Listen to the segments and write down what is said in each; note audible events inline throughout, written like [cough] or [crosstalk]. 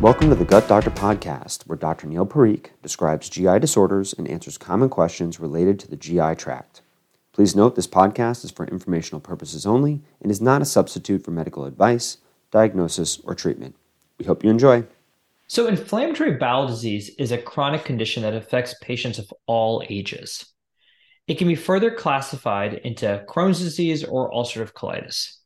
Welcome to the Gut Doctor Podcast, where Dr. Neil Parikh describes GI disorders and answers common questions related to the GI tract. Please note this podcast is for informational purposes only and is not a substitute for medical advice, diagnosis, or treatment. We hope you enjoy. So, inflammatory bowel disease is a chronic condition that affects patients of all ages. It can be further classified into Crohn's disease or ulcerative colitis.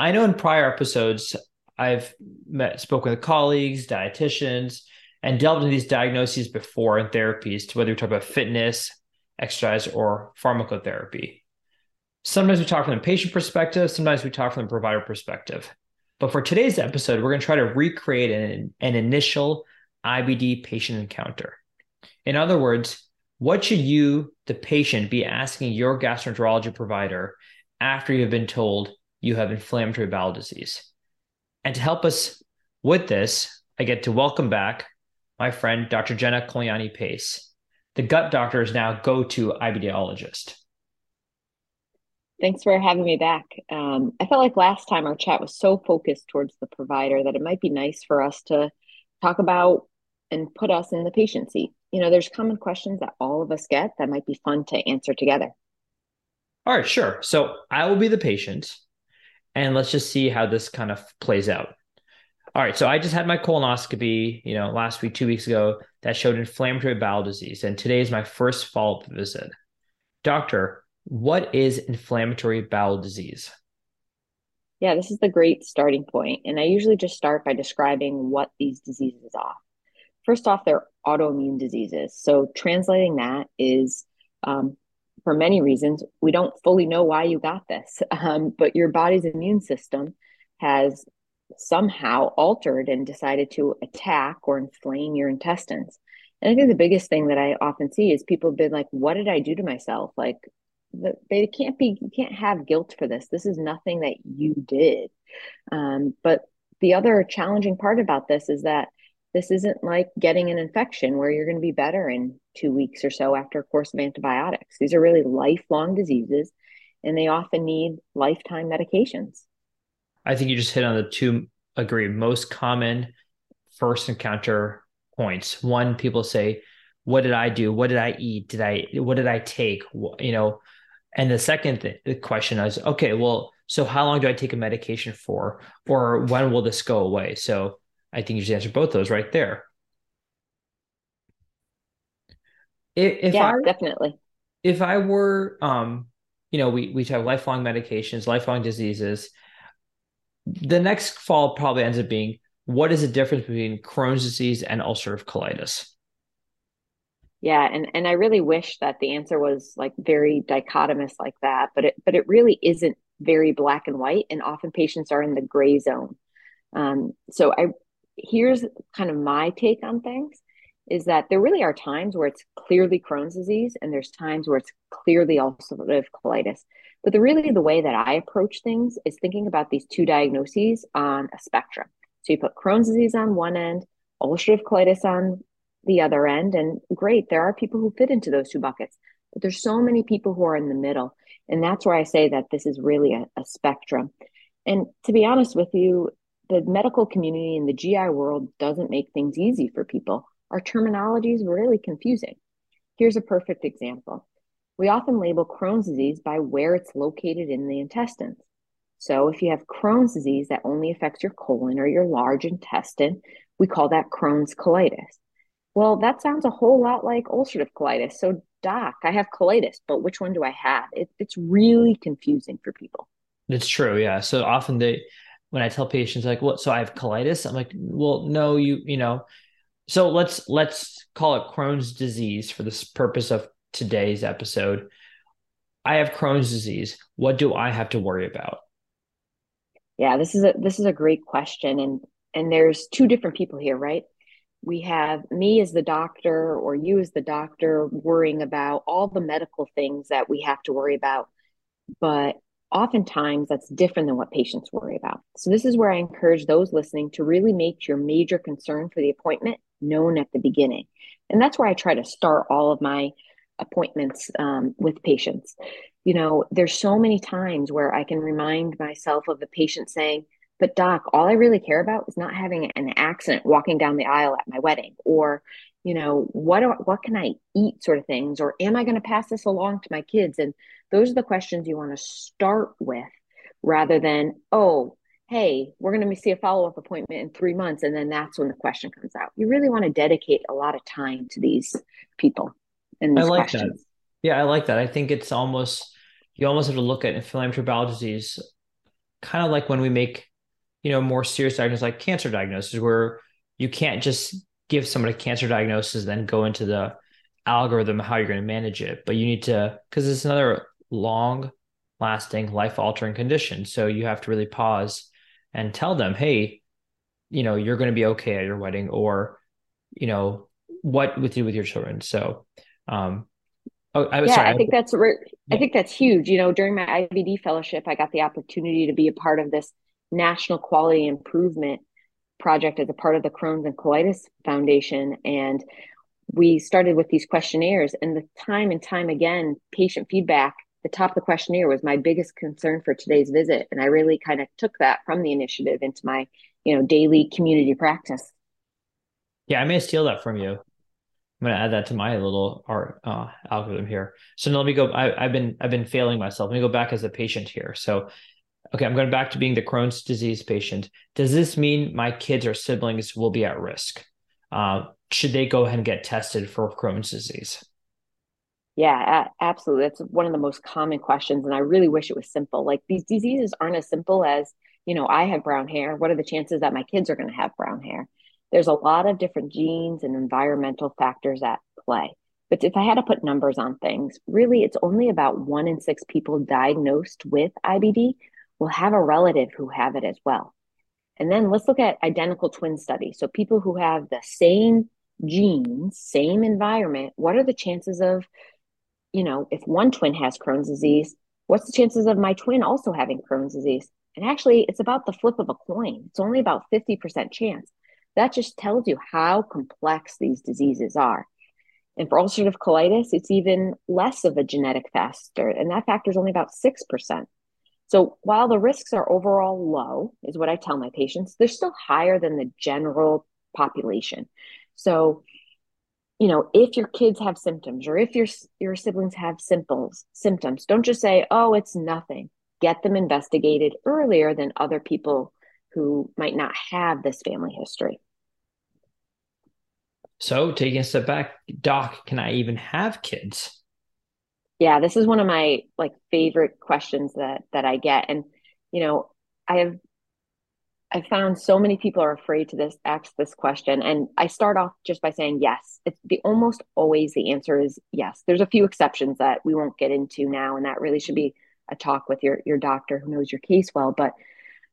I know in prior episodes I've met, spoken with colleagues, dietitians, and delved into these diagnoses before and therapies to whether we talk about fitness, exercise, or pharmacotherapy. Sometimes we talk from the patient perspective, sometimes we talk from the provider perspective. But for today's episode, we're going to try to recreate an, an initial IBD patient encounter. In other words, what should you, the patient, be asking your gastroenterology provider after you've been told you have inflammatory bowel disease? And to help us with this, I get to welcome back my friend, Dr. Jenna Koliani-Pace, the gut doctor's now go to IBDologist. Thanks for having me back. Um, I felt like last time our chat was so focused towards the provider that it might be nice for us to talk about and put us in the patient seat. You know, there's common questions that all of us get that might be fun to answer together. All right, sure. So I will be the patient and let's just see how this kind of plays out. All right, so I just had my colonoscopy, you know, last week, two weeks ago, that showed inflammatory bowel disease, and today is my first follow-up visit. Doctor, what is inflammatory bowel disease? Yeah, this is the great starting point, and I usually just start by describing what these diseases are. First off, they're autoimmune diseases. So translating that is um, for many reasons, we don't fully know why you got this, [laughs] um, but your body's immune system has somehow altered and decided to attack or inflame your intestines. And I think the biggest thing that I often see is people have been like, what did I do to myself? Like, they can't be, you can't have guilt for this. This is nothing that you did. Um, but the other challenging part about this is that this isn't like getting an infection where you're going to be better in two weeks or so after a course of antibiotics. These are really lifelong diseases and they often need lifetime medications. I think you just hit on the two agree most common first encounter points. One, people say, "What did I do? What did I eat? Did I what did I take?" You know, and the second th- the question is, "Okay, well, so how long do I take a medication for, or when will this go away?" So I think you should answer both those right there. If, if yeah, I, definitely. If I were, um, you know, we we have lifelong medications, lifelong diseases. The next fall probably ends up being what is the difference between Crohn's disease and ulcerative colitis? Yeah, and and I really wish that the answer was like very dichotomous like that, but it but it really isn't very black and white, and often patients are in the gray zone. Um, so I here's kind of my take on things is that there really are times where it's clearly Crohn's disease and there's times where it's clearly ulcerative colitis. But the really the way that I approach things is thinking about these two diagnoses on a spectrum. So you put Crohn's disease on one end, ulcerative colitis on the other end, and great, there are people who fit into those two buckets. But there's so many people who are in the middle. And that's where I say that this is really a, a spectrum. And to be honest with you, the medical community and the GI world doesn't make things easy for people. Our terminology is really confusing. Here's a perfect example. We often label Crohn's disease by where it's located in the intestines. So if you have Crohn's disease that only affects your colon or your large intestine, we call that Crohn's colitis. Well, that sounds a whole lot like ulcerative colitis. So, doc, I have colitis, but which one do I have? It, it's really confusing for people. It's true, yeah. So often they when I tell patients like, "What? So I have colitis?" I'm like, "Well, no, you you know." So let's let's call it Crohn's disease for this purpose of today's episode. I have Crohn's disease. What do I have to worry about? Yeah, this is a this is a great question, and and there's two different people here, right? We have me as the doctor, or you as the doctor, worrying about all the medical things that we have to worry about, but oftentimes that's different than what patients worry about. So, this is where I encourage those listening to really make your major concern for the appointment known at the beginning. And that's where I try to start all of my appointments um, with patients. You know, there's so many times where I can remind myself of the patient saying, But doc, all I really care about is not having an accident walking down the aisle at my wedding or you know what what can i eat sort of things or am i going to pass this along to my kids and those are the questions you want to start with rather than oh hey we're going to see a follow-up appointment in three months and then that's when the question comes out you really want to dedicate a lot of time to these people and these I like questions that. Yeah, I like that. I think it's almost you almost have to look at inflammatory bowel disease kind of like when we make, you know, more serious diagnoses like cancer diagnosis, where you can't just give somebody a cancer diagnosis, then go into the algorithm how you're going to manage it. But you need to, because it's another long lasting, life altering condition. So you have to really pause and tell them, hey, you know, you're going to be okay at your wedding, or, you know, what with you do with your children. So, um, oh, I was yeah, sorry. I think that's re- Yeah. I think that's huge. You know, during my IBD fellowship, I got the opportunity to be a part of this national quality improvement project as a part of the Crohn's and Colitis Foundation, and we started with these questionnaires. And the time and time again, patient feedback. The top of the questionnaire was my biggest concern for today's visit, and I really kind of took that from the initiative into my, you know, daily community practice. Yeah, I may steal that from you. I'm gonna add that to my little art uh, algorithm here. So now let me go. I, I've been I've been failing myself. Let me go back as a patient here. So, okay, I'm going back to being the Crohn's disease patient. Does this mean my kids or siblings will be at risk? Uh, should they go ahead and get tested for Crohn's disease? Yeah, absolutely. That's one of the most common questions. And I really wish it was simple. Like these diseases aren't as simple as, you know, I have brown hair. What are the chances that my kids are going to have brown hair? There's a lot of different genes and environmental factors at play. But if I had to put numbers on things, really, it's only about one in six people diagnosed with IBD will have a relative who have it as well. And then let's look at identical twin studies. So people who have the same genes, same environment, what are the chances of you know, if one twin has Crohn's disease, what's the chances of my twin also having Crohn's disease? And actually, it's about the flip of a coin. It's only about 50% chance. That just tells you how complex these diseases are. And for ulcerative colitis, it's even less of a genetic factor, and that factor is only about 6%. So while the risks are overall low, is what I tell my patients, they're still higher than the general population. So you know, if your kids have symptoms or if your your siblings have symptoms, symptoms, don't just say, "Oh, it's nothing." Get them investigated earlier than other people who might not have this family history. So taking a step back, doc, can I even have kids? Yeah, this is one of my like favorite questions that that I get and you know, I have I found so many people are afraid to this ask this question, and I start off just by saying yes. It's the almost always the answer is yes. There's a few exceptions that we won't get into now, and that really should be a talk with your your doctor who knows your case well. But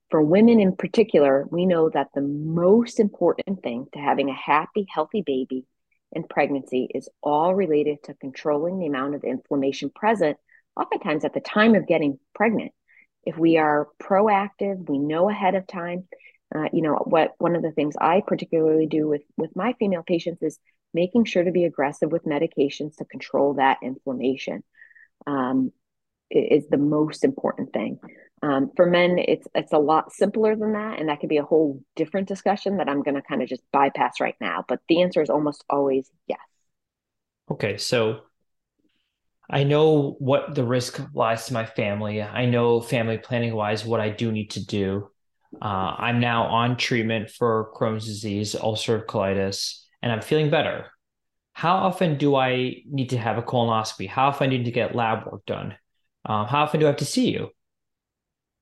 for women in particular, we know that the most important thing to having a happy, healthy baby in pregnancy is all related to controlling the amount of inflammation present, oftentimes at the time of getting pregnant if we are proactive, we know ahead of time. Uh, you know what? One of the things I particularly do with with my female patients is making sure to be aggressive with medications to control that inflammation. Um, is the most important thing. Um, for men, it's it's a lot simpler than that, and that could be a whole different discussion that I'm going to kind of just bypass right now. But the answer is almost always yes. Okay, so I know what the risk lies to my family. I know family planning wise what I do need to do. Uh, I'm now on treatment for Crohn's disease, ulcerative colitis, and I'm feeling better. How often do I need to have a colonoscopy? How often do I need to get lab work done? Um, how often do I have to see you?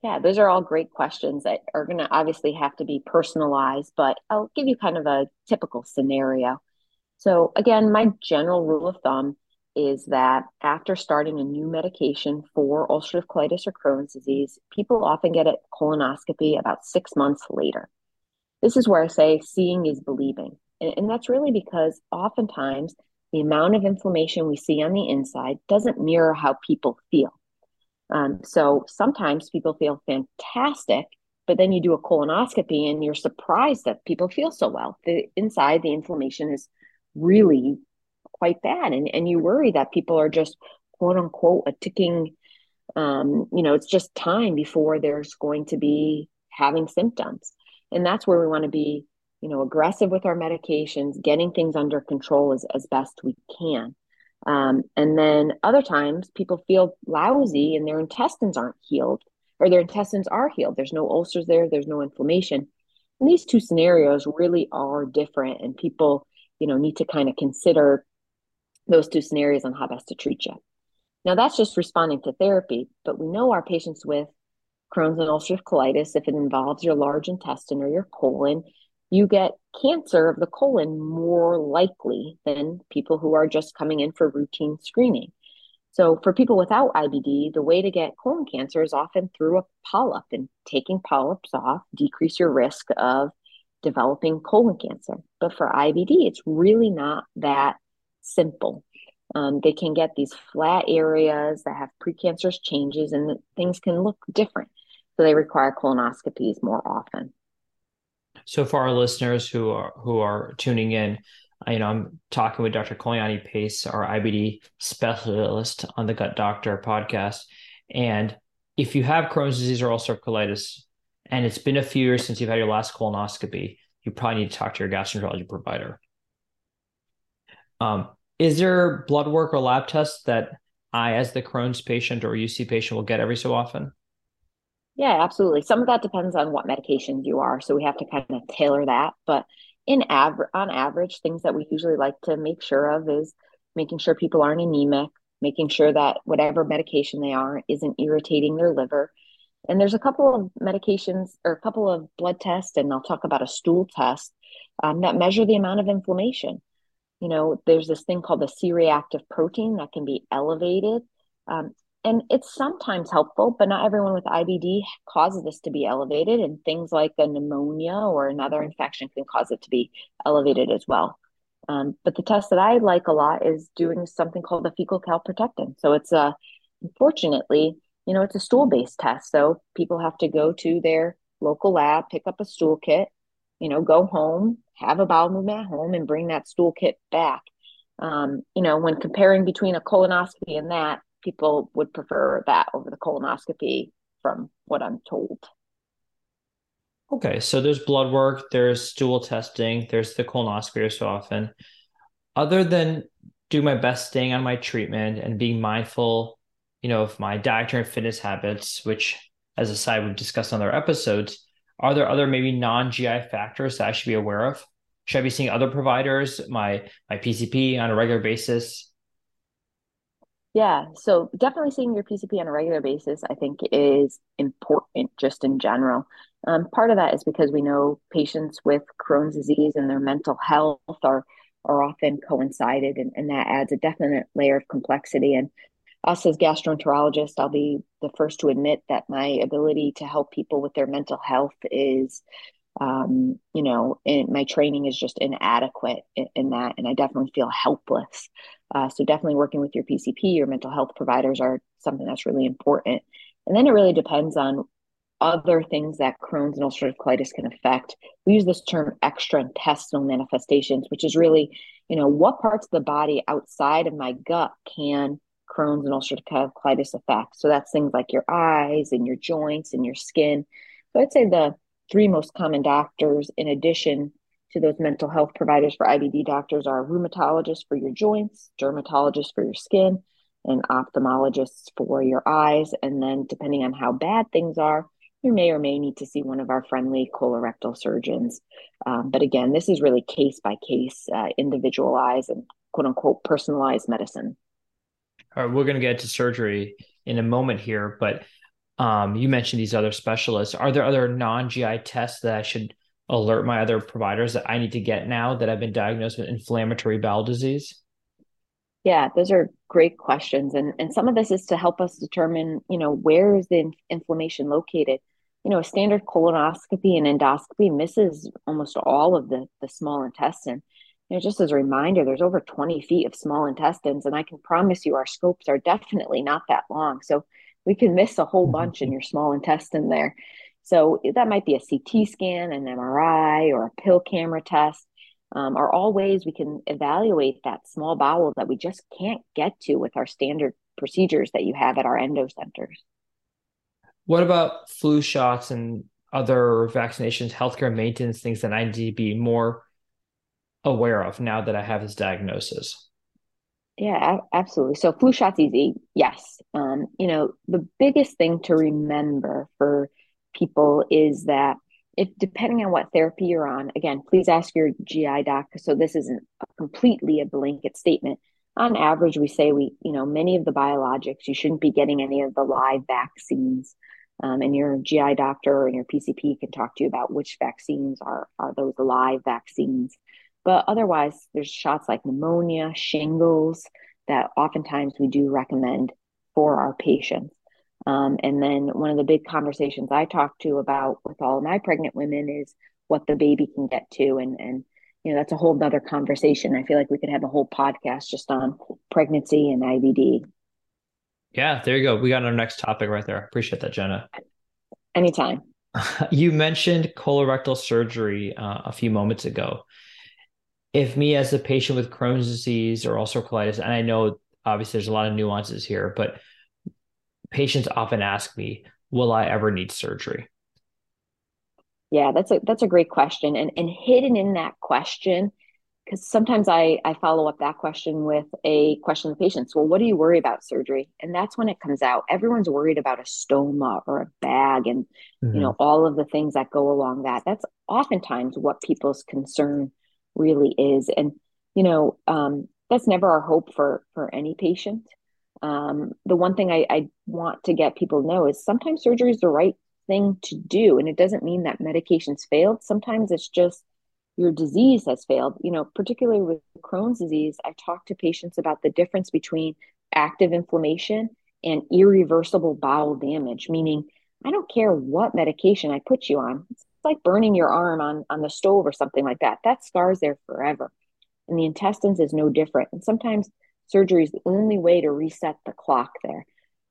Yeah, those are all great questions that are going to obviously have to be personalized, but I'll give you kind of a typical scenario. So, again, my general rule of thumb is that after starting a new medication for ulcerative colitis or Crohn's disease, people often get a colonoscopy about six months later. This is where I say seeing is believing. And, and that's really because oftentimes the amount of inflammation we see on the inside doesn't mirror how people feel. Um, so sometimes people feel fantastic, but then you do a colonoscopy and you're surprised that people feel so well. The inside, the inflammation is really quite bad and, and you worry that people are just quote unquote a ticking um, you know it's just time before there's going to be having symptoms. And that's where we want to be, you know, aggressive with our medications, getting things under control as, as best we can. Um, and then other times people feel lousy and their intestines aren't healed or their intestines are healed. There's no ulcers there, there's no inflammation. And these two scenarios really are different and people, you know, need to kind of consider those two scenarios on how best to treat you. Now that's just responding to therapy, but we know our patients with Crohn's and ulcerative colitis, if it involves your large intestine or your colon, you get cancer of the colon more likely than people who are just coming in for routine screening. So, for people without IBD, the way to get colon cancer is often through a polyp, and taking polyps off decrease your risk of developing colon cancer. But for IBD, it's really not that simple. Um, they can get these flat areas that have precancerous changes, and things can look different. So, they require colonoscopies more often. So for our listeners who are who are tuning in, you know, I'm talking with Dr. Koliani-Pace, our IBD specialist on the Gut Doctor podcast. And if you have Crohn's disease or ulcerative colitis, and it's been a few years since you've had your last colonoscopy, you probably need to talk to your gastroenterology provider. Um, is there blood work or lab tests that I, as the Crohn's patient or UC patient, will get every so often? Yeah, absolutely. Some of that depends on what medications you are. So we have to kind of tailor that. But in average, on average, things that we usually like to make sure of is making sure people aren't anemic, making sure that whatever medication they are isn't irritating their liver. And there's a couple of medications or a couple of blood tests, and I'll talk about a stool test um, that measure the amount of inflammation. You know, there's this thing called the C reactive protein that can be elevated. Um, and it's sometimes helpful, but not everyone with IBD causes this to be elevated. And things like a pneumonia or another infection can cause it to be elevated as well. Um, but the test that I like a lot is doing something called the fecal calprotectin. So it's a, unfortunately, you know, it's a stool based test. So people have to go to their local lab, pick up a stool kit, you know, go home, have a bowel movement at home, and bring that stool kit back. Um, you know, when comparing between a colonoscopy and that, people would prefer that over the colonoscopy from what I'm told. Okay, so there's blood work, there's stool testing, there's the colonoscopy so often. Other than do my best staying on my treatment and being mindful, you know, of my dietary and fitness habits, which as a side we've discussed on other episodes, are there other maybe non-GI factors that I should be aware of? Should I be seeing other providers, my my PCP on a regular basis? Yeah, so definitely seeing your PCP on a regular basis, I think, is important just in general. Um, part of that is because we know patients with Crohn's disease and their mental health are are often coincided, and, and that adds a definite layer of complexity. And us as gastroenterologists, I'll be the first to admit that my ability to help people with their mental health is um, you know, and my training is just inadequate in, in, that, and I definitely feel helpless. Uh, so definitely working with your PCP, your mental health providers are something that's really important. And then it really depends on other things that Crohn's and ulcerative colitis can affect. We use this term extraintestinal manifestations, which is really, you know, what parts of the body outside of my gut can Crohn's and ulcerative colitis affect. So that's things like your eyes and your joints and your skin. So I'd say the three most common doctors, in addition to those mental health providers for IBD doctors, are rheumatologists for your joints, dermatologists for your skin, and ophthalmologists for your eyes. And then, depending on how bad things are, you may or may need to see one of our friendly colorectal surgeons. Um, but again, this is really case by case, uh, individualized and quote unquote personalized medicine. All right, we're going to get to surgery in a moment here, but um, you mentioned these other specialists. Are there other non GI tests that I should alert my other providers that I need to get now that I've been diagnosed with inflammatory bowel disease? Yeah, those are great questions, and and some of this is to help us determine, you know, where is the in- inflammation located. You know, a standard colonoscopy and endoscopy misses almost all of the the small intestine. You know, just as a reminder, there's over 20 feet of small intestines, and I can promise you, our scopes are definitely not that long. So we can miss a whole bunch in mm-hmm. your small intestine there. So that might be a CT scan, an MRI, or a pill camera test, um, are all ways we can evaluate that small bowel that we just can't get to with our standard procedures that you have at our endo centers. What about flu shots and other vaccinations, healthcare maintenance, things that I need to be more aware of now that I have this diagnosis? Yeah, absolutely. So flu shots easy. Yes. Um, you know, the biggest thing to remember for people is that if depending on what therapy you're on, again, please ask your GI doc. So this isn't completely a blanket statement. On average, we say we, you know, many of the biologics, you shouldn't be getting any of the live vaccines. Um, and your GI doctor and your PCP can talk to you about which vaccines are are those live vaccines. But otherwise, there's shots like pneumonia, shingles that oftentimes we do recommend for our patients. Um, and then one of the big conversations I talk to about with all of my pregnant women is what the baby can get to. And, and, you know, that's a whole nother conversation. I feel like we could have a whole podcast just on pregnancy and IBD. Yeah, there you go. We got our next topic right there. Appreciate that, Jenna. Anytime. [laughs] You mentioned colorectal surgery uh, a few moments ago. If me as a patient with Crohn's disease or ulcerative colitis, and I know obviously there's a lot of nuances here, but patients often ask me, will I ever need surgery? Yeah, that's a that's a great question. And and hidden in that question, because sometimes I, I follow up that question with a question of patients. Well, what do you worry about surgery? And that's when it comes out. Everyone's worried about a stoma or a bag and mm-hmm. you know all of the things that go along that. That's oftentimes what people's concern really is. And you know, um, that's never our hope for for any patient. Um, the one thing I, I want to get people to know is sometimes surgery is the right thing to do. And it doesn't mean that medications failed. Sometimes it's just your disease has failed. You know, particularly with Crohn's disease, I talk to patients about the difference between active inflammation and irreversible bowel damage, meaning I don't care what medication I put you on. It's like burning your arm on, on the stove or something like that. That scar's there forever. And the intestines is no different. And sometimes surgery is the only way to reset the clock there.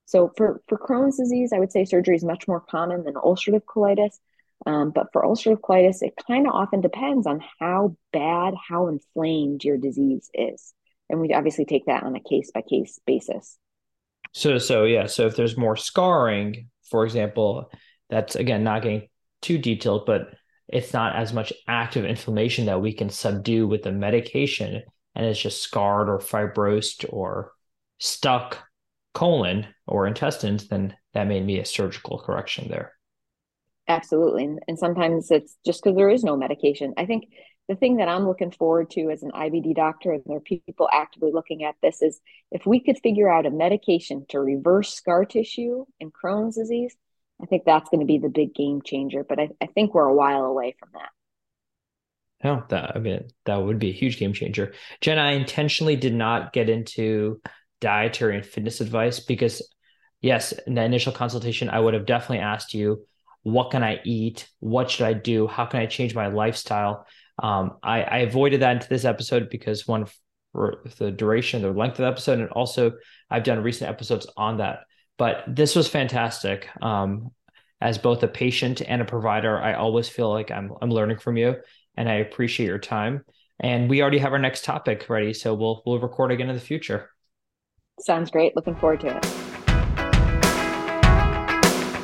So for, for Crohn's disease, I would say surgery is much more common than ulcerative colitis. Um, but for ulcerative colitis, it kind of often depends on how bad, how inflamed your disease is. And we obviously take that on a case by case basis. So, so yeah. So if there's more scarring, for example, that's again not getting too detailed, but it's not as much active inflammation that we can subdue with the medication and it's just scarred or fibrosed or stuck colon or intestines, then that may be a surgical correction there. Absolutely. And, sometimes it's just because there is no medication. I think the thing that I'm looking forward to as an IBD doctor, and there are people actively looking at this, is if we could figure out a medication to reverse scar tissue in Crohn's disease, I think that's going to be the big game changer. But I, I think we're a while away from that. No, that I mean that would be a huge game changer. Jen, I intentionally did not get into dietary and fitness advice because yes, in the initial consultation, I would have definitely asked you, what can I eat? What should I do? How can I change my lifestyle? Um, I, I avoided that into this episode because one for the duration, the length of the episode, and also I've done recent episodes on that. But this was fantastic. Um, as both a patient and a provider, I always feel like I'm I'm learning from you and I appreciate your time. And we already have our next topic ready, so we'll we'll record again in the future. Sounds great. Looking forward to it.